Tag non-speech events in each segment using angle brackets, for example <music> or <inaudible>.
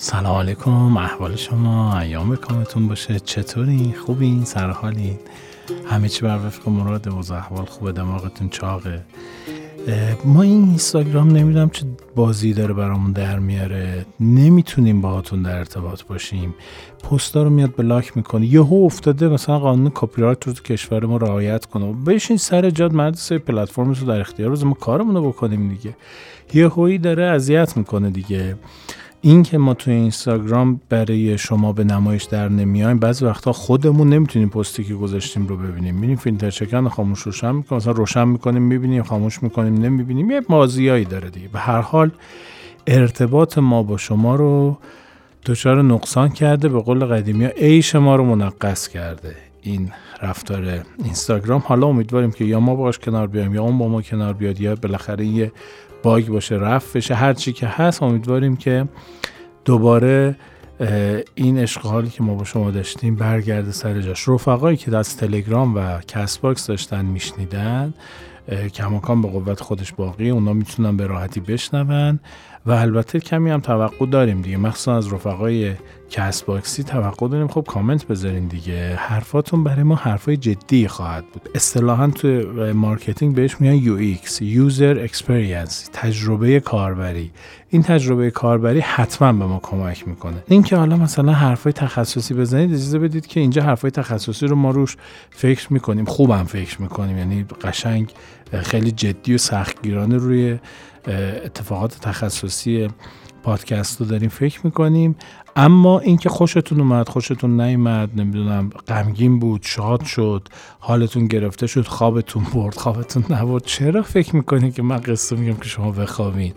سلام علیکم احوال شما ایام کامتون باشه چطوری خوبین؟ سرحالین؟ همه چی بر وفق مراد و احوال خوبه دماغتون چاقه. ما این اینستاگرام نمی‌دونم چه بازی داره برامون در میاره. نمی‌تونیم باهاتون در ارتباط باشیم. پستا رو میاد بلاک می‌کنه. یهو افتاده مثلا قانون کپی رایت رو تو کشور ما رعایت کنه. بشین سر جاد مرد سه پلتفرم رو در اختیار روز ما کارمون رو بکنیم دیگه. یهویی داره اذیت می‌کنه دیگه. این که ما توی اینستاگرام برای شما به نمایش در نمیایم بعضی وقتا خودمون نمی‌تونیم پستی که گذاشتیم رو ببینیم. میریم فیلتر چکن خاموش روشن می‌کنیم. مثلا روشن می‌کنیم می‌بینیم خاموش می‌کنیم نمی‌بینیم. یه مازیایی داره دیگه. به هر حال ارتباط ما با شما رو دچار نقصان کرده به قول قدیمی ها عیش ما رو منقص کرده. این رفتار اینستاگرام. حالا امیدواریم که یا ما باش کنار بیایم یا اون با ما کنار بیاد یا بالاخره یه bug باشه رفع بشه هر چی که هست امیدواریم که دوباره این اشکالی که ما با شما داشتیم برگرده سر جاش. رفقایی که از تلگرام و Castbox داشتن میشنیدن کماکان به قوت خودش باقیه اونا می‌تونن به راحتی بشنون. و البته کمی هم توقع داریم دیگه. مخصوصا از رفقای Castbox ی توقع داریم. خب کامنت بذارین دیگه. حرفاتون برای ما حرفای جدی خواهد بود. اصطلاحا تو marketing بهش میگن UX user experience تجربه کاربری. این تجربه کاربری حتما به ما کمک می‌کنه. اینکه حالا مثلا حرفای تخصصی بزنید اجازه بدید که اینجا حرفای تخصصی رو ما روش فکر می‌کنیم. خوبم فکر می‌کنیم. یعنی قشنگ خیلی جدی و سختگیرانه روی اتفاقات تخصصی پادکست رو داریم فکر می‌کنیم. اما اینکه خوشتون اومد خوشتون نیومد نمی‌دونم غمگین بود شاد شد حالتون گرفته شد خوابتون برد خوابتون نبرد چرا فکر می‌کنین که من قصه میگم که شما بخوابین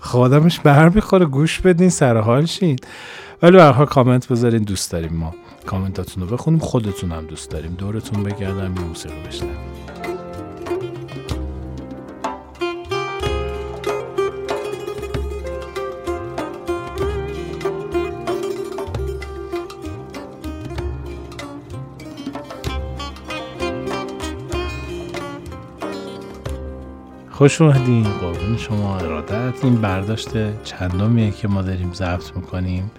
خودمش بر می‌خوره گوش بدین سر حال شین. ولی برها کامنت بذارین دوست داریم ما. کامنتاتون رو بخونیم خودتون هم دوست داریم. دورتون بگردم یه موسیقی بشنویم. خوش اومدین. قربون شما. ارادت این برداشت چندمیه که ما داریم ضبط می‌کنیم.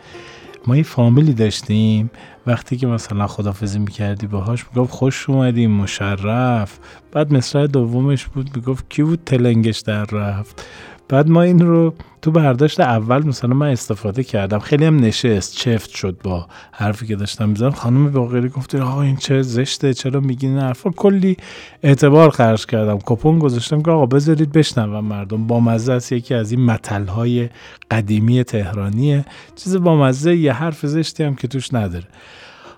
ما یه فامیلی داشتیم. وقتی که مثلا خدافزی می‌کردی باهاش می‌گفت خوش اومدیم مشرف. بعد مصرع دومش بود می‌گفت کی بود تلنگش در رفت؟ بعد ما این رو تو برداشت اول مثلا من استفاده کردم. خیلی هم نشست چفت شد با حرفی که داشتم می‌زنم خانم باقری گفت آقا این چه زشته چرا میگین این حرفا؟ کلی اعتبار خرج کردم. کپون گذاشتم که آقا بذارید بشنوم مردم. با مزه است یکی از این های قدیمی تهرانیه. چیز با مزه یه حرف زشتی هم که توش نداره.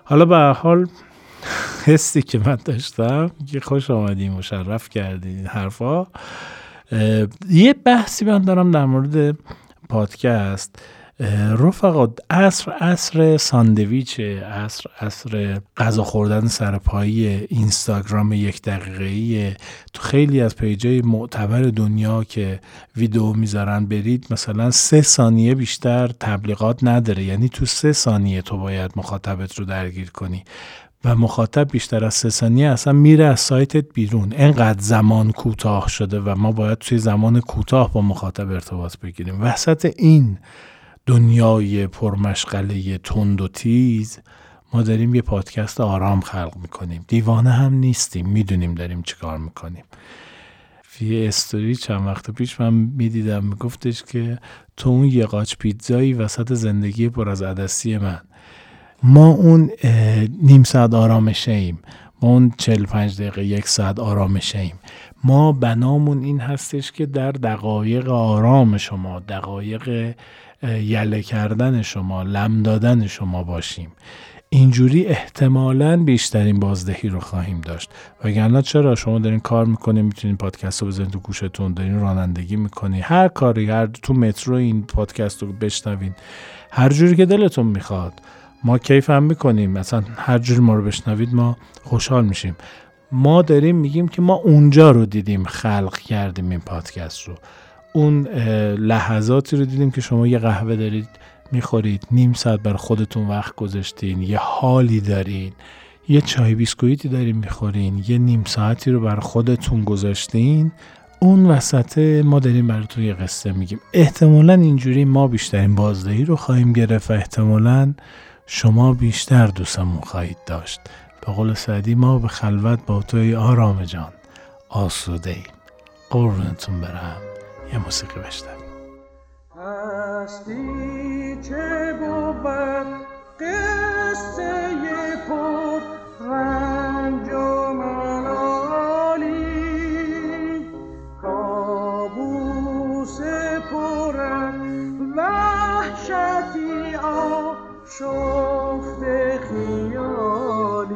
حالا به حال <laughs> حسی که من داشتم که خوش آمدیم مشرف کردین حرفا. یه بحثی من دارم در مورد پادکست. رفقا عصر عصر ساندویچ عصر عصر غذا خوردن سرپایی اینستاگرام یک دقیقه تو خیلی از پیجای معتبر دنیا که ویدیو می‌ذارن برید مثلا سه ثانیه بیشتر تبلیغات نداره. یعنی تو سه ثانیه تو باید مخاطبت رو درگیر کنی. و مخاطب بیشتر از سه ثانیه اصلا میره از سایتت بیرون. انقدر زمان کوتاه شده و ما باید توی زمان کوتاه با مخاطب ارتباط بگیریم. وسط این دنیای پرمشغله تند و تیز ما داریم یه پادکست آرام خلق می‌کنیم. دیوانه هم نیستیم. می‌دونیم داریم چیکار می‌کنیم. یه استوری چند وقت پیش من می‌دیدم میگفتش که تو اون یه قاچ پیتزایی وسط زندگی پر از عدسی من. ما اون نیم ساعت آرامشه ایم. ما اون 45 دقیقه یک ساعت آرامشه ایم. ما بنامون این هستش که در دقایق آرام شما دقایق یله کردن شما لم دادن شما باشیم. اینجوری احتمالا بیشترین بازدهی رو خواهیم داشت. وگرنه چرا؟ شما دارین کار می‌کنین می‌تونین پادکست رو بزنین تو گوشتون دارین رانندگی می‌کنین. هر کاری هر تو مترو این پادکست رو بشنوین. هر جوری که دلتون می‌خواد. ما کیف هم می‌کنیم. مثلا هر جور ما رو بشنوید ما خوشحال میشیم. ما داریم میگیم که ما اونجا رو دیدیم خلق کردیم این پادکست رو. اون لحظاتی رو دیدیم که شما یه قهوه دارید می‌خورید نیم ساعت بر خودتون وقت گذاشتین یه حالی دارین یه چای بیسکویتی دارین می‌خورین یه نیم ساعتی رو بر خودتون گذاشتین. اون وسط ما داریم براتون یه قصه میگیم. احتمالا اینجوری ما بیشترین بازدهی رو خواهیم گرفت و احتمالا شما بیشتر دوستمون خواهید داشت. به قول سعدی ما به خلوت با توی آرام جان آسوده ایم. قربونتون برم. یه موسیقی بشنویم. هستی چه بود؟ قصه آشفت خیالی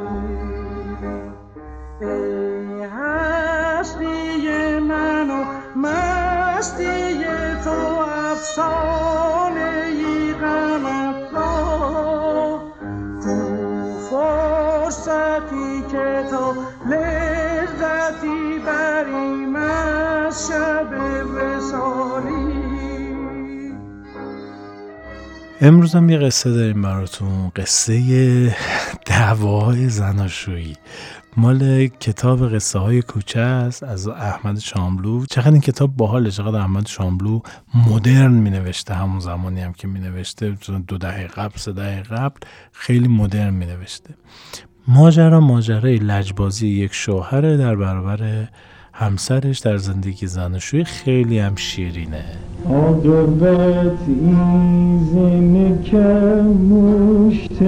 ای هستی من و مستی تو افسانه ای غمت تو فرصتی که تو لذتی بریم از امروز هم یه قصه داریم براتون. قصه دعواهای زناشویی. مال کتاب قصه های کوچه است از احمد شاملو. چقدر این کتاب باحاله چقدر احمد شاملو مدرن می نوشته همون زمانی هم که می نوشته دو دهه قبل سه دهه قبل خیلی مدرن می نوشته ماجرا ماجرای لجبازی یک شوهر در برابر همسرش در زندگی زناشویی خیلی هم شیرینه. عاقبت این که مشت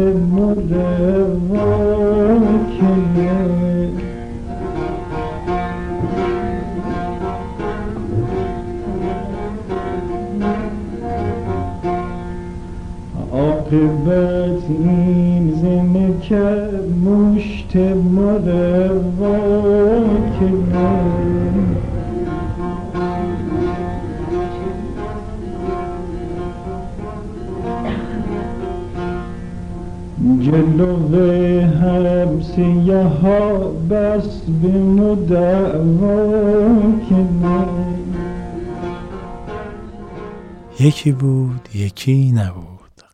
یکی بود یکی نبود.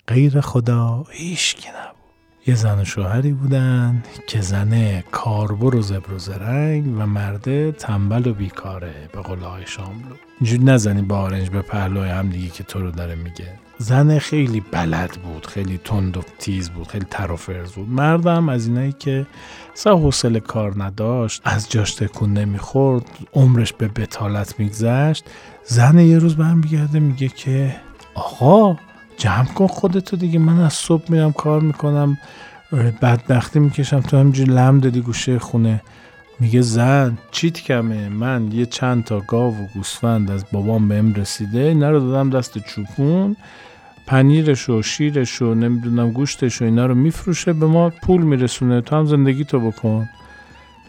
غیر خدا هیچ نبود. یه زن و شوهری بودن که زنه کاربر و زبر و زرنگ و مرده تنبل و بیکاره به قول های شاملو. اینجوری نزنی با آرنج به پهلوی هم دیگه که تو رو داره میگه. زن خیلی بلد بود خیلی تند و تیز بود خیلی تر بود. مردم از اینایی که سه حوصله کار نداشت از جاش تکون نمی‌خورد عمرش به بتالت میگذشت زن یه روز برمیگرده میگه که آقا جمع کن خودتو دیگه. من از صبح میرم کار می‌کنم. بدبختی می‌کشم. تو همینجور لم دادی گوشه خونه. میگه زن چیت کمه؟ من یه چند تا گاو و گوسفند از بابام بهم رسیده. اینا رو دادم دست چوپون. پنیرش و شیرش و نمی‌دونم گوشتش و اینا رو میفروشه. به ما پول میرسونه. تو هم زندگی تو بکن.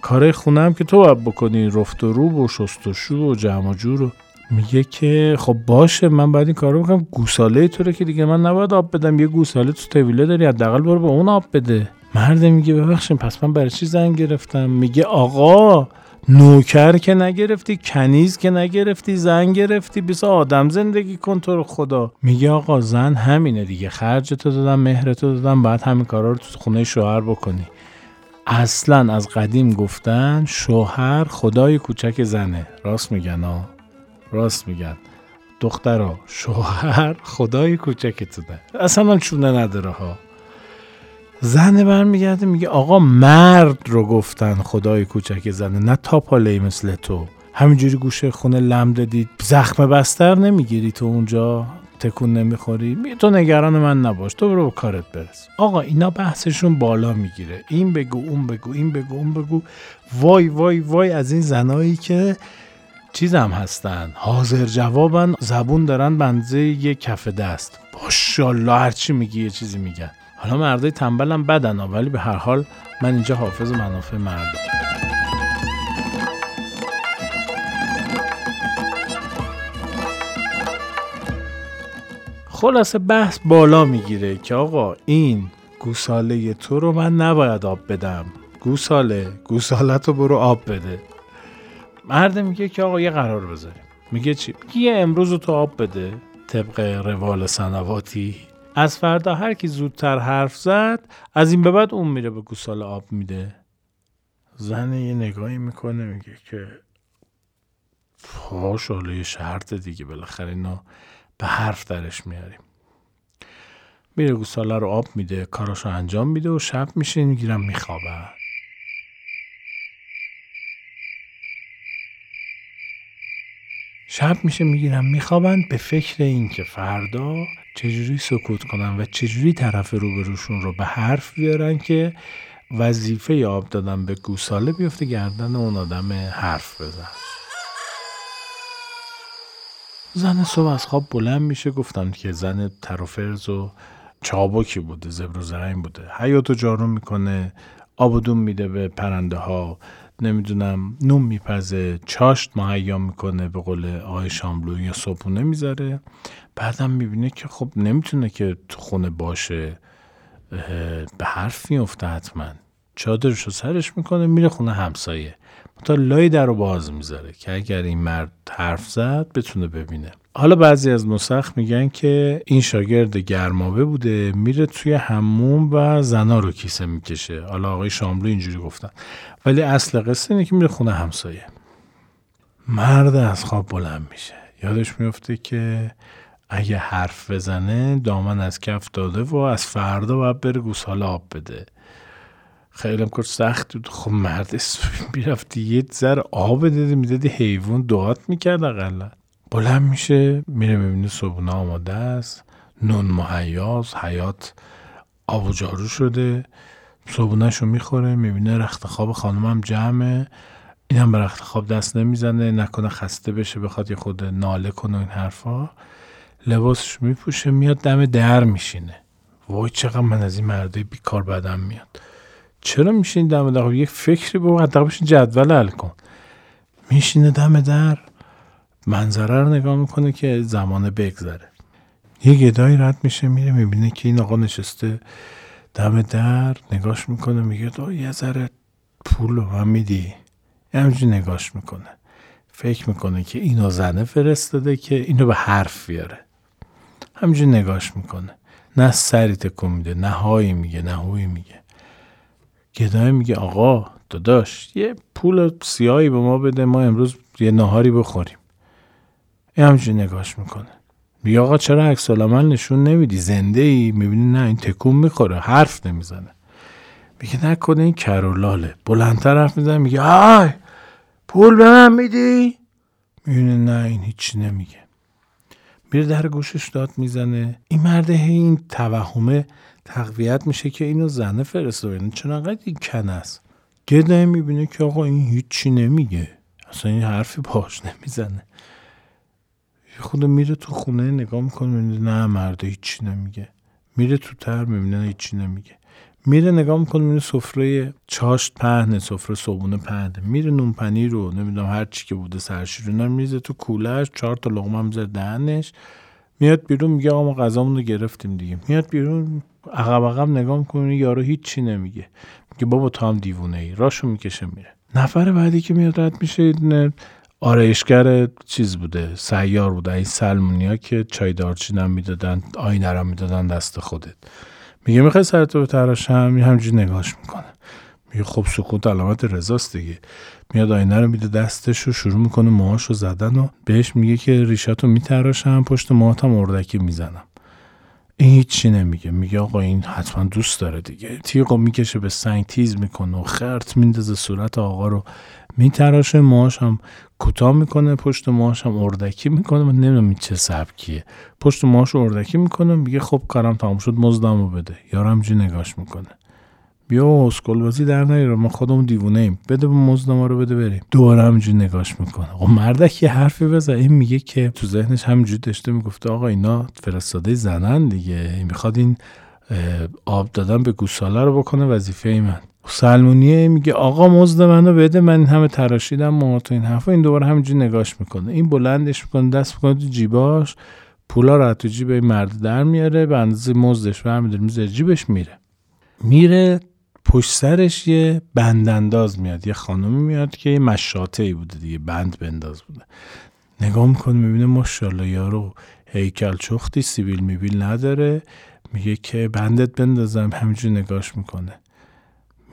کاره خونه هم که تو باید بکنی. رفت و روب و شست و شو و جمع و جور میگه که خب باشه من باید این کارو بکنم. گوساله تو که دیگه من نباید آب بدم. یه گوساله تو طویله داری حداقل برو به اون آب بده. مرد میگه ببخشید پس من برای چی زنگ گرفتم؟ میگه آقا نوکر که نگرفتی کنیز که نگرفتی زن گرفتی بیسا آدم زندگی کن تو رو خدا. میگه آقا زن همینه دیگه. خرج تو دادم مهر تو دادم باید همین کارا رو تو خونه شوهر بکنی. اصلا از قدیم گفتن شوهر خدای کوچک زنه. راست میگن ها راست میگن. دخترا شوهر خدای کوچکتونه اصلا چونه نداره ها. زن برمیگرده میگه آقا مرد رو گفتن خدای کوچک زنه نه تاپاله مثل تو. همینجوری گوشه خونه لم دادی زخم بستر نمی‌گیری تو اونجا تکون نمی‌خوری. می تو نگران من نباش تو برو کارت برس. آقا اینا بحثشون بالا می‌گیره. این بگو اون بگو این بگو اون بگو. وای وای وای از این زنایی که چیزم هستن. حاضر جوابن زبون دارن بنزه یه کف دست. باشالله هرچی میگی یه چیزی میگن. حالا مردای تنبلم بدن ولی به هر حال من اینجا حافظ منافع مردم. خلاصه بحث بالا می‌گیره که آقا این گوساله تو رو من نباید آب بدم. گوساله گوسالت رو برو آب بده. مرد میگه که آقا یه قرار بذاریم. میگه چی؟ میگه یه امروز تو آب بده طبق روال سنواتی. از فردا هر کی زودتر حرف زد از این به بعد اون میره به گوساله آب میده. زن یه نگاهی می‌کنه میگه که پاش یه شرط دیگه بالاخره اینو به حرف درش میاریم. میره گوساله رو آب میده کاراشو انجام میده و شب میشه می‌گیرم میخوابن. شب میشه می‌گیرم میخوابن. به فکر این که فردا چجوری سکوت کنن و چجوری طرف روبروشون رو به حرف بیارن که وظیفه آب دادن به گوساله بیفته گردن اون آدم حرف بزن. زن صبح از خواب بلند میشه. گفتن که زن ترافرز و چابکی بوده زبر و زرین بوده. حیاتو جارو می‌کنه آب میده به پرنده ها نمی‌دونم نون میپزه چاشت مهیا می‌کنه به قول آقای شاملو یا صبحونه می‌ذاره. بعدم می‌بینه که خب نمی‌تونه که تو خونه باشه. به حرف میفته حتما. چادرش رو سرش می‌کنه میره خونه همسایه. تا لای در رو باز می‌ذاره که اگر این مرد حرف زد بتونه ببینه. حالا بعضی از نسخ میگن که این شاگرد گرمابه بوده میره توی هموم و زنا رو کیسه می‌کشه. حالا آقای شاملو اینجوری گفتن. ولی اصل قصه اینه که میره خونه همسایه. مرد از خواب بلند میشه. یادش میفته که اگه حرف بزنه دامن از کف داده و از فردا باید بره گوساله آب بده. خیلی کار سخت بود. خب مرد بیرفتی یه ذر آب داده می‌دادی حیوان دعات می‌کرد اقلا. بلند میشه میره می‌بینه صبحونه آماده است. نون مهیاز حیات آب و جارو شده. صبحونهش رو می‌خوره می‌بینه رخت خواب خانمم جمعه. این هم به رخت خواب دست نمی‌زنه نکنه خسته بشه بخواد یه خود ناله کنه این حرفا. لباسش میپوشه میاد دم در میشینه. وای چقدر من از این مرده بیکار بدم میاد. چرا میشین دم در؟ خب یک فکری به حداقل بشین جدول حل کن. میشینه دم در. منظره رو نگاه می‌کنه که زمان بگذره. یه گدایی رد میشه میره می‌بینه که این آقا نشسته دم در نگاش می‌کنه میگه تو یه ذره پول رو هم میدی. همینجور نگاش می‌کنه. فکر می‌کنه که اینو زنه فرستاده که اینو به حرف بیاره. همینجور نگاش می‌کنه. نه سری تکون میده نه هایی میگه نه هوی میگه. گدای میگه آقا داداش یه پول سیاهی به ما بده ما امروز یه نهاری بخوریم. این همچنین نگاش می‌کنه. میگه آقا چرا عکس نشون نمیدی؟ زنده ای می‌بینی نه این تکون می‌خوره. حرف نمی‌زنه. میگه نکنه این کرولاله. بلندتر حرف می‌زنه میگه آی پول به من میدی؟ می‌بینه نه این هیچی نمیگه. میره در گوشش داد می‌زنه. این مرده این توهمه. تقویت میشه که اینو زنه فرستاده. یعنی چون انقدر این کن است. گده می‌بینه که آقا این هیچی نمیگه. اصلا این حرفی باش نمی‌زنه. خود میره تو خونه نگاه می‌کنه می‌بینه نه مرده هیچی نمیگه. میره تو تر می‌بینه هیچی نمیگه. میره نگاه می‌کنه می‌بینه سفره چاشت پهنه سفره صبونه پهنه. میره نون پنیر رو نمی‌دونم هر چی که بوده سرشیرونه میزه تو کولش چهار تا لغمه هم دهنش. میاد بیرون میگه آقا ما غذامون رو گرفتیم دیگه. میاد بیرون عقب عقب نگاه می‌کنه یارو هیچی نمیگه. میگه بابا تو هم دیوونه ای راشو می‌کشه میره. نفر بعدی که میاد رد میشه آرایشگر چیز بوده سیار بوده. این سلمونیا که چای دارچین هم می‌دادن آینه هم می‌دادن دست خودت. میگه می‌خوای سرتو به تراشم همینجوری نگاش می‌کنه. میگه خب سکوت علامت رضاست دیگه. میاد آینه رو میده دستش رو شروع می‌کنه موهاش رو زدن و بهش میگه که ریشاتو میتراشم پشت موهاتم اردکی می‌زنم. این هیچی نمیگه. میگه آقا این حتما دوست داره دیگه. تیغو می‌کشه به سنگ تیز می‌کنه و خرت میندازه صورت آقا رو. میتراشه موهاش هم کوتاه می‌کنه پشت موهاش هم اردکی می‌کنه. من نمی‌دونم چه سبکیه. پشت موهاش اردکی می‌کنه میگه خب کارم تمام شد مزدمو بده. یارم جی نگاش می‌کنه. بیا اسکل بازی در نیاره ما خودمون دیوونه ایم. بده به مزد ما رو بده بریم. دوباره همینجوری نگاش می‌کنه. آقا مردک یه حرفی بزن. این میگه که تو ذهنش همینجوری داشته می‌گفته آقا اینا فرستاده زنن دیگه. می‌خواد این آب دادن به گوساله رو بکنه وظیفه ای من. سلمونیه میگه آقا مزد منو بده من این همه تراشیدم ما تو این حرفا. این دوباره همینجوری نگاش می‌کنه. این بلندش می‌کنه دست می‌کنه تو جیباش. پولا رو تو جیب مرد در میاره به اندازه مزدش برمیداره می‌ذاره جیبش میره. میره پشت سرش یه بندانداز میاد. یه خانمی میاد که یه مشاته ای بوده دیگه بند بنداز بوده. نگاه می‌کنه می‌بینه ماشاءالله یارو هیکل چختی سیبیل میبیل نداره. میگه که بندت بندازم. همینجور نگاش می‌کنه.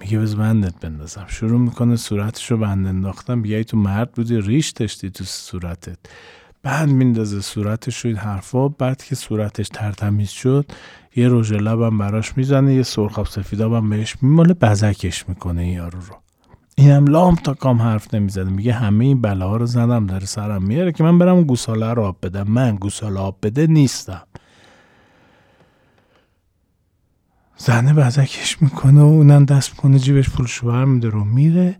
میگه بز بندت بندازم. شروع می‌کنه صورتش رو بند انداختم میگه تو مرد بودی ریش داشتی تو صورتت. بند میندازه صورتش رو این حرفا. بعد که صورتش ترتمیز شد یه رژ لبم براش می‌زنه یه سرخاب سفیدابم بهش میماله بزکش می‌کنه یارو رو. اینم لام تا کام حرف نمی‌زده میگه همه این بلاها رو زدم داره سرم میاره که من برم گوساله رو آب بدم. من گوساله آب بده نیستم. زنه بزکش می‌کنه و اونم دست می‌کنه جیبش پول شوهر میده رو میره.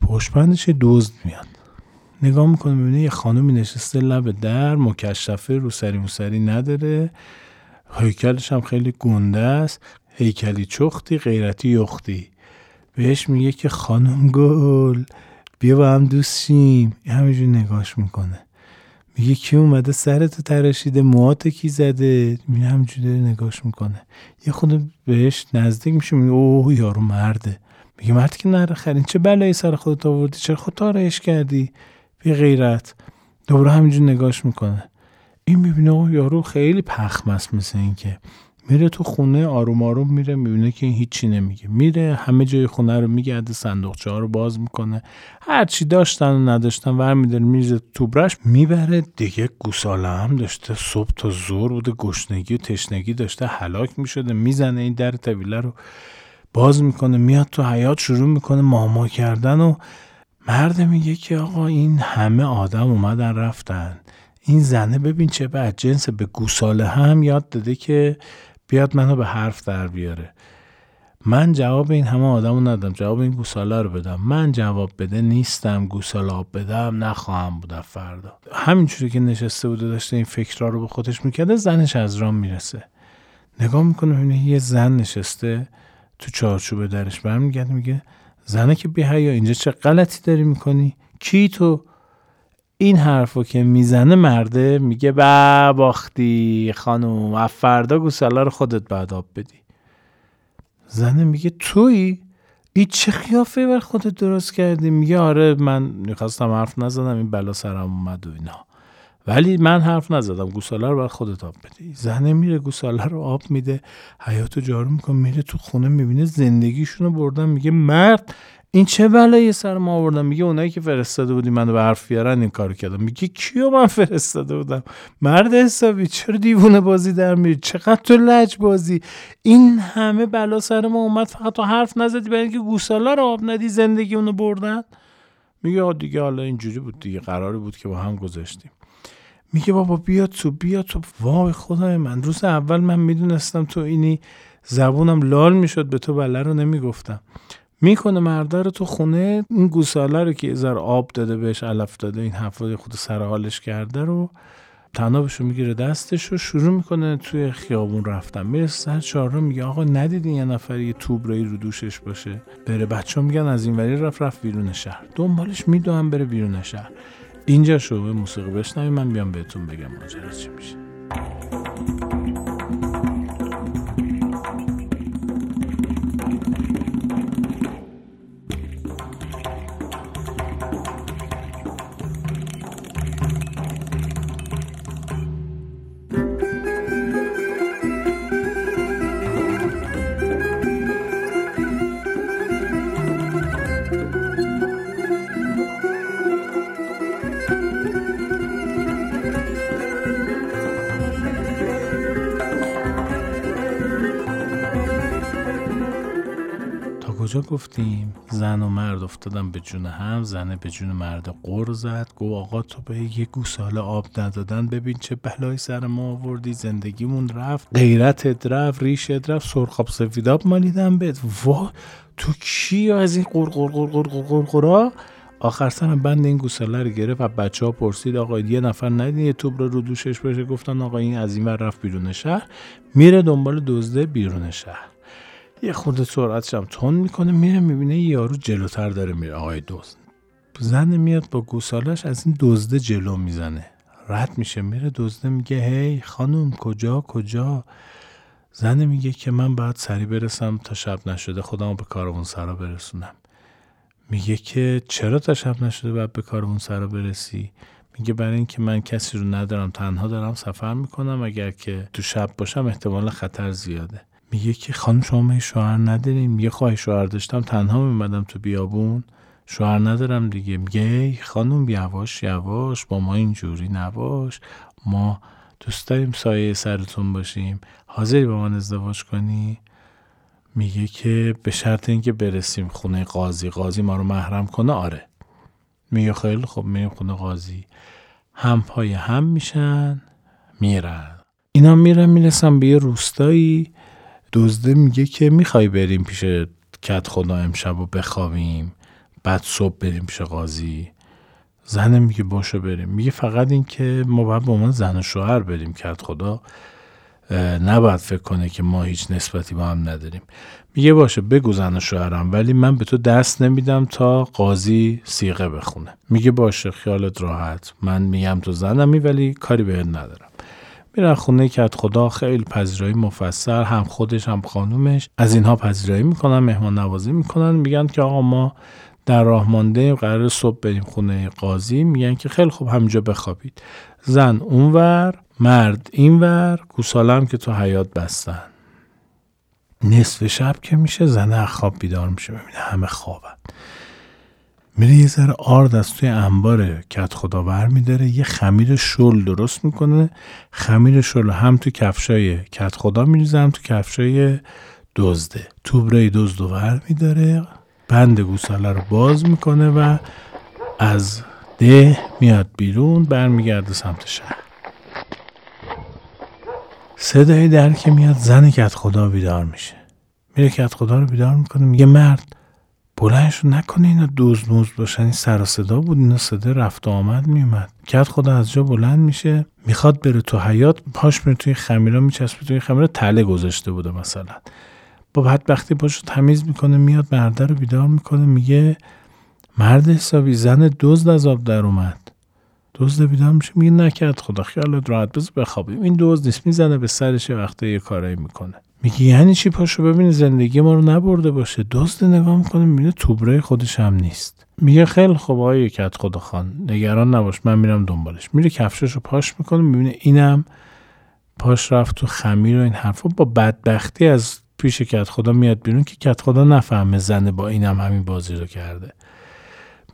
پشتبندش دزد میاد. نگاه می‌کنه می‌بینه یه خانومی نشسته لب در مکشفه رو سری موسری نداره. هیکلش هم خیلی گنده است. هیکلی چختی غیرتی یختی. بهش میگه که خانم گل بیا با هم دوست شیم. همینجور نگاش می‌کنه. میگه کی اومده سرتو تراشیده موهات کی زده؟ میگه همینجوری نگاش می‌کنه. یه خود بهش نزدیک میشه میگه اوه یارو مرده. میگه مرد که نره خرین چه بلایی سر خودت آوردی؟ چرا خود آرایش کردی؟ بی غیرت. دوباره همینجور نگاش می‌کنه. این می‌بینه یارو خیلی پخمست مثل این که میره تو خونه آروم آروم میره می‌بینه که این هیچی نمیگه. میره همه جای خونه رو میگرده صندوقچه ها رو باز می‌کنه. هرچی داشتن و نداشتن ور میداره میریزه تو برش می‌بره. دیگه گوساله هم داشته صبح تا زور بوده گشنگی و تشنگی داشته حلاک می‌شده می‌زنه این در طویله رو. باز می‌کنه میاد تو حیات شروع می‌کنه ماما کردن و مرد میگه که آقا این همه آدم اومدن رفتن. این زنه ببین چه بعد جنس به گوساله هم یاد داده که بیاد منو به حرف در بیاره. من جواب این همه آدمو ندم جواب این گوساله رو بدم. من جواب بده نیستم. گوساله بدم نخواهم بودم فردا. همینجوری که نشسته بوده داشته این فکرها رو به خودش می‌کرده زنش از رام می‌رسه. نگاه می‌کنه می‌بینه یه زن نشسته تو چارچوب درش برمیگرده. میگه زنه که بی اینجا چه غلطی داری می‌کنی؟ کی تو این حرفو که می‌زنه مرده میگه با باختی خانم فردا گوساله رو خودت بعد آب بدی. زنه میگه توی این چه خیافه بر خودت درست کردی؟ میگه آره من می‌خواستم حرف نزدم این بلا سرم اومد و اینا. ولی من حرف نزدم گوساله رو بر خودت آب بدی. زنه میره گوساله رو آب میده حیاتو جارو می‌کنه میره تو خونه می‌بینه زندگیشونو بردن میگه مرد این چه بلایی سر ما آوردن؟ میگه اونایی که فرستاده بودی منو به حرف بیارن این کارو کردم. میگه کیو من فرستاده بودم؟ مرد حسابی چرا دیوونه بازی در میری چقدر تو لج بازی؟ این همه بلا سر ما اومد فقط تو حرف نزدی برای اینکه گوسالا رو آب ندی زندگی اونو بردن؟ میگه دیگه حالا اینجوری بود دیگه قراری بود که با هم گذاشتیم. میگه بابا بیا تو بیا تو. وای خدای من روز اول من می‌دونستم تو اینی زبونم لال می‌شد به تو بله رو نمی‌گفتم. می‌کنه مرده رو تو خونه این گوساله رو که یه آب داده بهش علف داده این حرفای خود سر حالش کرده رو تنابش رو می‌گیره دستش رو شروع می‌کنه توی خیابون رفتن. می‌رسه سر رو میگه آقا ندیدین یه نفر یه توبرایی رو دوشش باشه؟ بره بچه میگن از این وری رفت رفت بیرون شهر. دنبالش می‌دونم بره بیرون شهر. اینجا شو موسیقی بشنویم من بیام بهتون بگم ماجرا چی میشه. کجا گفتیم؟ زن و مرد افتادن به جون هم زنه به جون مرد قر زد. گو آقا تو به یه گوساله آب ندادن ببین چه بلایی سر ما آوردی. زندگیمون رفت غیرتت رفت ریشت رفت سرخاب سفیداب مالیدن بهت. وا تو کی از این قر قر قر قر قر آخر سرم بند این گوساله رو گرفت و بچه ها پرسید آقا یه نفر ندین یه توب رو رو دوشش باشه گفتن آقا این از این رفت بیرون شهر میره دنبال دزده بیرون شهر. یه خود سرعتش هم تون می‌کنه میره می‌بینه یارو جلوتر داره میره. آقای دوست. زن میاد با گوسالش از این دزده جلو می‌زنه. رد میشه میره دزده میگه هی خانم کجا کجا؟ زن میگه که من باید سری برسم تا شب نشده. خودمو به کارمون سرا برسونم. میگه که چرا تا شب نشده باید به کارمون سرا برسی؟ میگه برای اینکه من کسی رو ندارم تنها دارم سفر می‌کنم. اگر که تو شب باشم احتمال خطر زیاده. میگه که خانم شما شوهر نداریم. میگه خواهی شوهر داشتم تنها میمدم تو بیابون. شوهر ندارم دیگه. میگه خانم یواش یواش با ما اینجوری نباش. ما دوست داریم سایه سرتون باشیم. حاضری با من ازدواج کنی؟ میگه که به شرط اینکه برسیم خونه قاضی. قاضی ما رو محرم کنه آره. میگه خیلی خب میریم خونه قاضی. هم پای هم میشن میرن. اینا میرن می‌رسن به یه روستایی. دزده میگه که می‌خوای بریم پیش کت خدا امشب و بخوابیم بعد صبح بریم پیش قاضی. زنه میگه باشه بریم. میگه فقط این که ما باید با من زن و شوهر بریم کت خدا. نباید فکر کنه که ما هیچ نسبتی با هم نداریم. میگه باشه بگو زن و شوهرم ولی من به تو دست نمیدم تا قاضی سیغه بخونه. میگه باشه خیالت راحت. من میگم تو زنمی ولی کاری بهت ندارم. میرن خونه کت خدا خیلی پذیرایی مفصل هم خودش هم خانومش. از اینها پذیرایی می‌کنن مهمان نوازی می‌کنن. میگن که آقا ما در راه مانده قرار صبح بریم خونه قاضی. میگن که خیلی خوب همینجا بخوابید. زن اونور مرد اینور گوسالم که تو حیات بستن. نصف شب که میشه زنه خواب بیدار میشه. ببینه همه خوابن. میره یه ذره آرد از توی انبار کت خدا بر میداره یه خمیر شل درست می‌کنه. خمیر شل هم تو کفشای کت خدا میریزه هم تو کفشای دزده. توبره دزد و ور میداره بند گوساله رو باز می‌کنه و از ده میاد بیرون برمیگرده سمت شهر. صدای در که میاد زن کت خدا بیدار میشه. میره کت خدا رو بیدار می‌کنه میگه مرد بلندش نکنه اینا دوز موز باشن. این سر صدا بود اینا صدا رفت و آمد میومد. کت خدا از جا بلند میشه می‌خواد بره تو حیات پاش میره توی خمیرا میچسبه توی خمیرا تله گذاشته بوده مثلا. با بدبختی پاشو تمیز می‌کنه میاد مرده رو بیدار می‌کنه میگه مرد حسابی زن دزد از آب در اومد. دزد بیدار میشه میگه نکرد خدا خیالت راحت بذار بخوابیم. این دزد نیست می‌زنه به سرش وقتی یه کارایی می‌کنه. میگه یعنی چی پاشو ببینی زندگی ما رو نبرده باشه؟ دزد نگاه می‌کنه می‌بینه توبره خودش هم نیست. میگه خیلی خوب آقای کت خدا خان نگران نباش من میرم دنبالش. میره کفشش رو پاش می‌کنه می‌بینه اینم پاش رفت تو خمیر و این حرفا. با بدبختی از پیش کت خدا میاد بیرون که کت خدا نفهمه زنه با اینم همین بازی رو کرده.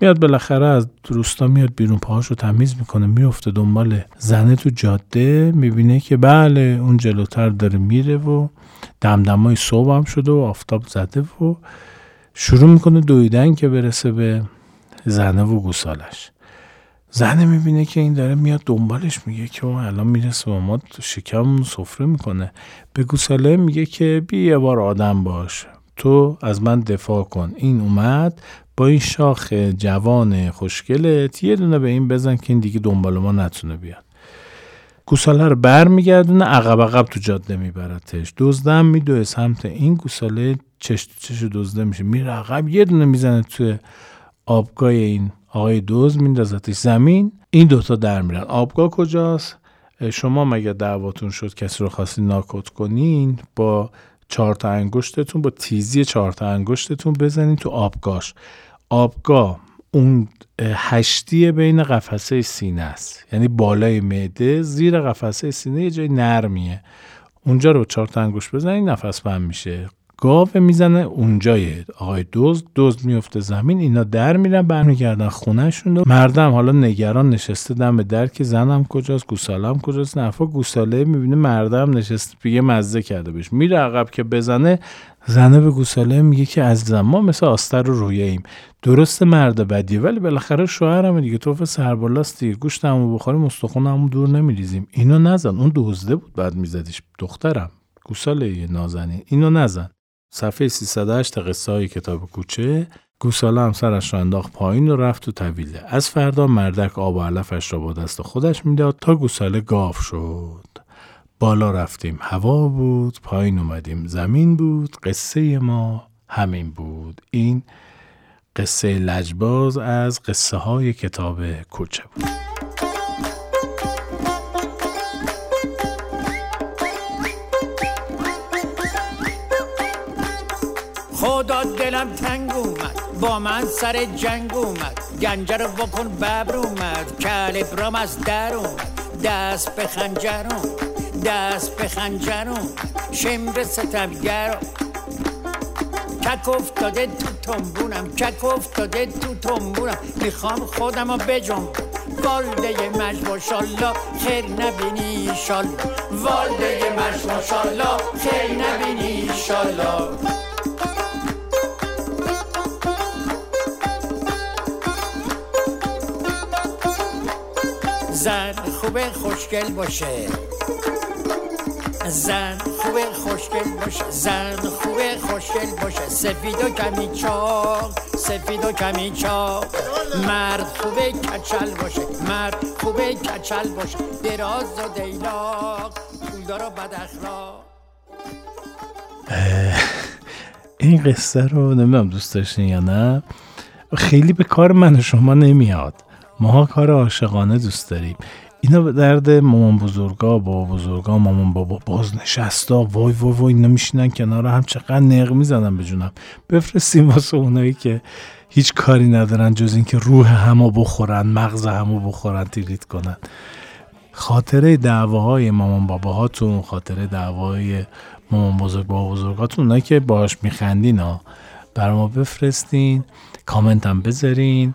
میاد بالاخره از روستا میاد بیرون پاهاش رو تمیز می‌کنه میفته دنبال زنه تو جاده می‌بینه که بله اون جلوتر داره میره و دمدمای صبح هم شده و آفتاب زده و شروع می‌کنه دویدن که برسه به زنه و گوسالش. زنه می‌بینه که این داره میاد دنبالش میگه که اون الان می‌رسه با ما شکم سفره می‌کنه. به گوساله میگه که بی یه بار آدم باش تو از من دفاع کن. این اومد با این شاخ جوان خوشگلت یه دونه به این بزن که این دیگه دنبال ما نتونه بیاد. گوساله رو بر میگردونه عقب عقب تو جاده میبرتش. دزدم میدوه سمت این گوساله چش تو چش دزده میشه. میره عقب یه دونه می‌زنه توی آبگاه این آقای دوز میندازتش زمین. این دوتا در میرن. آبگاه کجاست؟ شما مگه دعواتون شد کسی رو خواستی ناکت کنین؟ با چهار تا انگشتتون با تیزی چهار تا انگشتتون بزنین تو آبگاش. آبگاه اون هشتی بین قفسه سینه است. یعنی بالای معده زیر قفسه سینه یه جای نرمیه. اونجا رو چهار تا انگشت بزنین نفس بند میشه. گاو می‌زنه اونجای آقای دوز دوز میفته زمین اینا در میرن برمیگردن خونهشون مردم حالا نگران نشسته دم در که زنم کجاست گوسالم کجاست. نفا گوساله می‌بینه مردم نشسته پیگه مزه کرده بهش. میره عقب که بزنه زنه به گوساله میگه که از ما مثل آستر رو رویه ایم. درست مرد بدیه ولی بالاخره شوهرم دیگه. توف سربالاست دیگه گوشتمو بخوریم استخونمو دور نمیریزیم. اینو نزن. اون دزده بود بعد میزدیش. دخترم. گوساله نازنین. اینو نزن. صفحه 308 قصه کتاب کوچه گوساله هم سرش را انداخت پایین و رفت تو طویله از فردا مردک آب و علفش را با دست خودش می‌داد تا گوساله گاف شد. بالا رفتیم. هوا بود پایین اومدیم. زمین بود. قصه ما همین بود. این قصه لجباز از قصه های کتاب کوچه بود. خدا دلم تنگ اومد. با من سر جنگ اومد. گنجه رو بکن ببر اومد. کل برام از در اومد. دست به خنجر اومد. دست به خنجرم شمر ستمگر کک افتاده تو تنبونم. کک افتاده تو تنبونم. می‌خوام خودم رو بجم والده مش ماشالله خیر نبینی شال والده مش ماشالله خیر نبینی شالا زن خوبه خوشگل باشه. زن خوبه خوشگل باشه. زن خوبه خوشگل باشه. سفید و کمی چاق سفید و کمی چاق. مرد خوبه کچل باشه. مرد خوبه کچل باشه. دراز و دیلاق پولدار و بد اخلاق. این قصه رو نمی‌دونم دوست داشتین یا نه. خیلی به کار من و شما نمیاد. ماها کار عاشقانه دوست داریم. اینا به درد مامان بزرگا بابا بزرگا مامان بابا بازنشستا وای وای وای اینا میشینن کنار هم چقدر نق می‌زنن به بفرستیم واسه اونایی که هیچ کاری ندارن جز اینکه روح همو بخورن مغز همو بخورن تیلیت کنن. خاطره دعواهای مامان باباهاتون خاطره دعواهای مامان بزرگ بابا بزرگاتون اونایی که باش میخندین ها. بر ما بفرستین کامنت هم بذارین.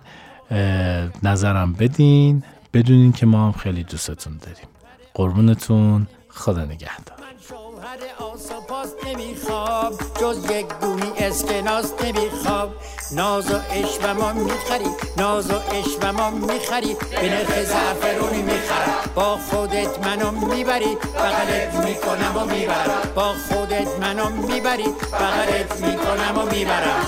نظرم بدین بدونین که ما هم خیلی دوستتون داریم. قربونتون خدا نگهدار. شوهر آسا نمی‌خوام جز یک گوهی اسکناس نمی‌خوام. ناز و عشق ما می‌خری ناز و عشق ما می‌خری. به نرخ زعفرونی می‌خرم با خودت منو می‌بری. بغلت می‌کنم و می‌برم با خودت منو می‌بری. بغلت می‌کنم و می‌برم.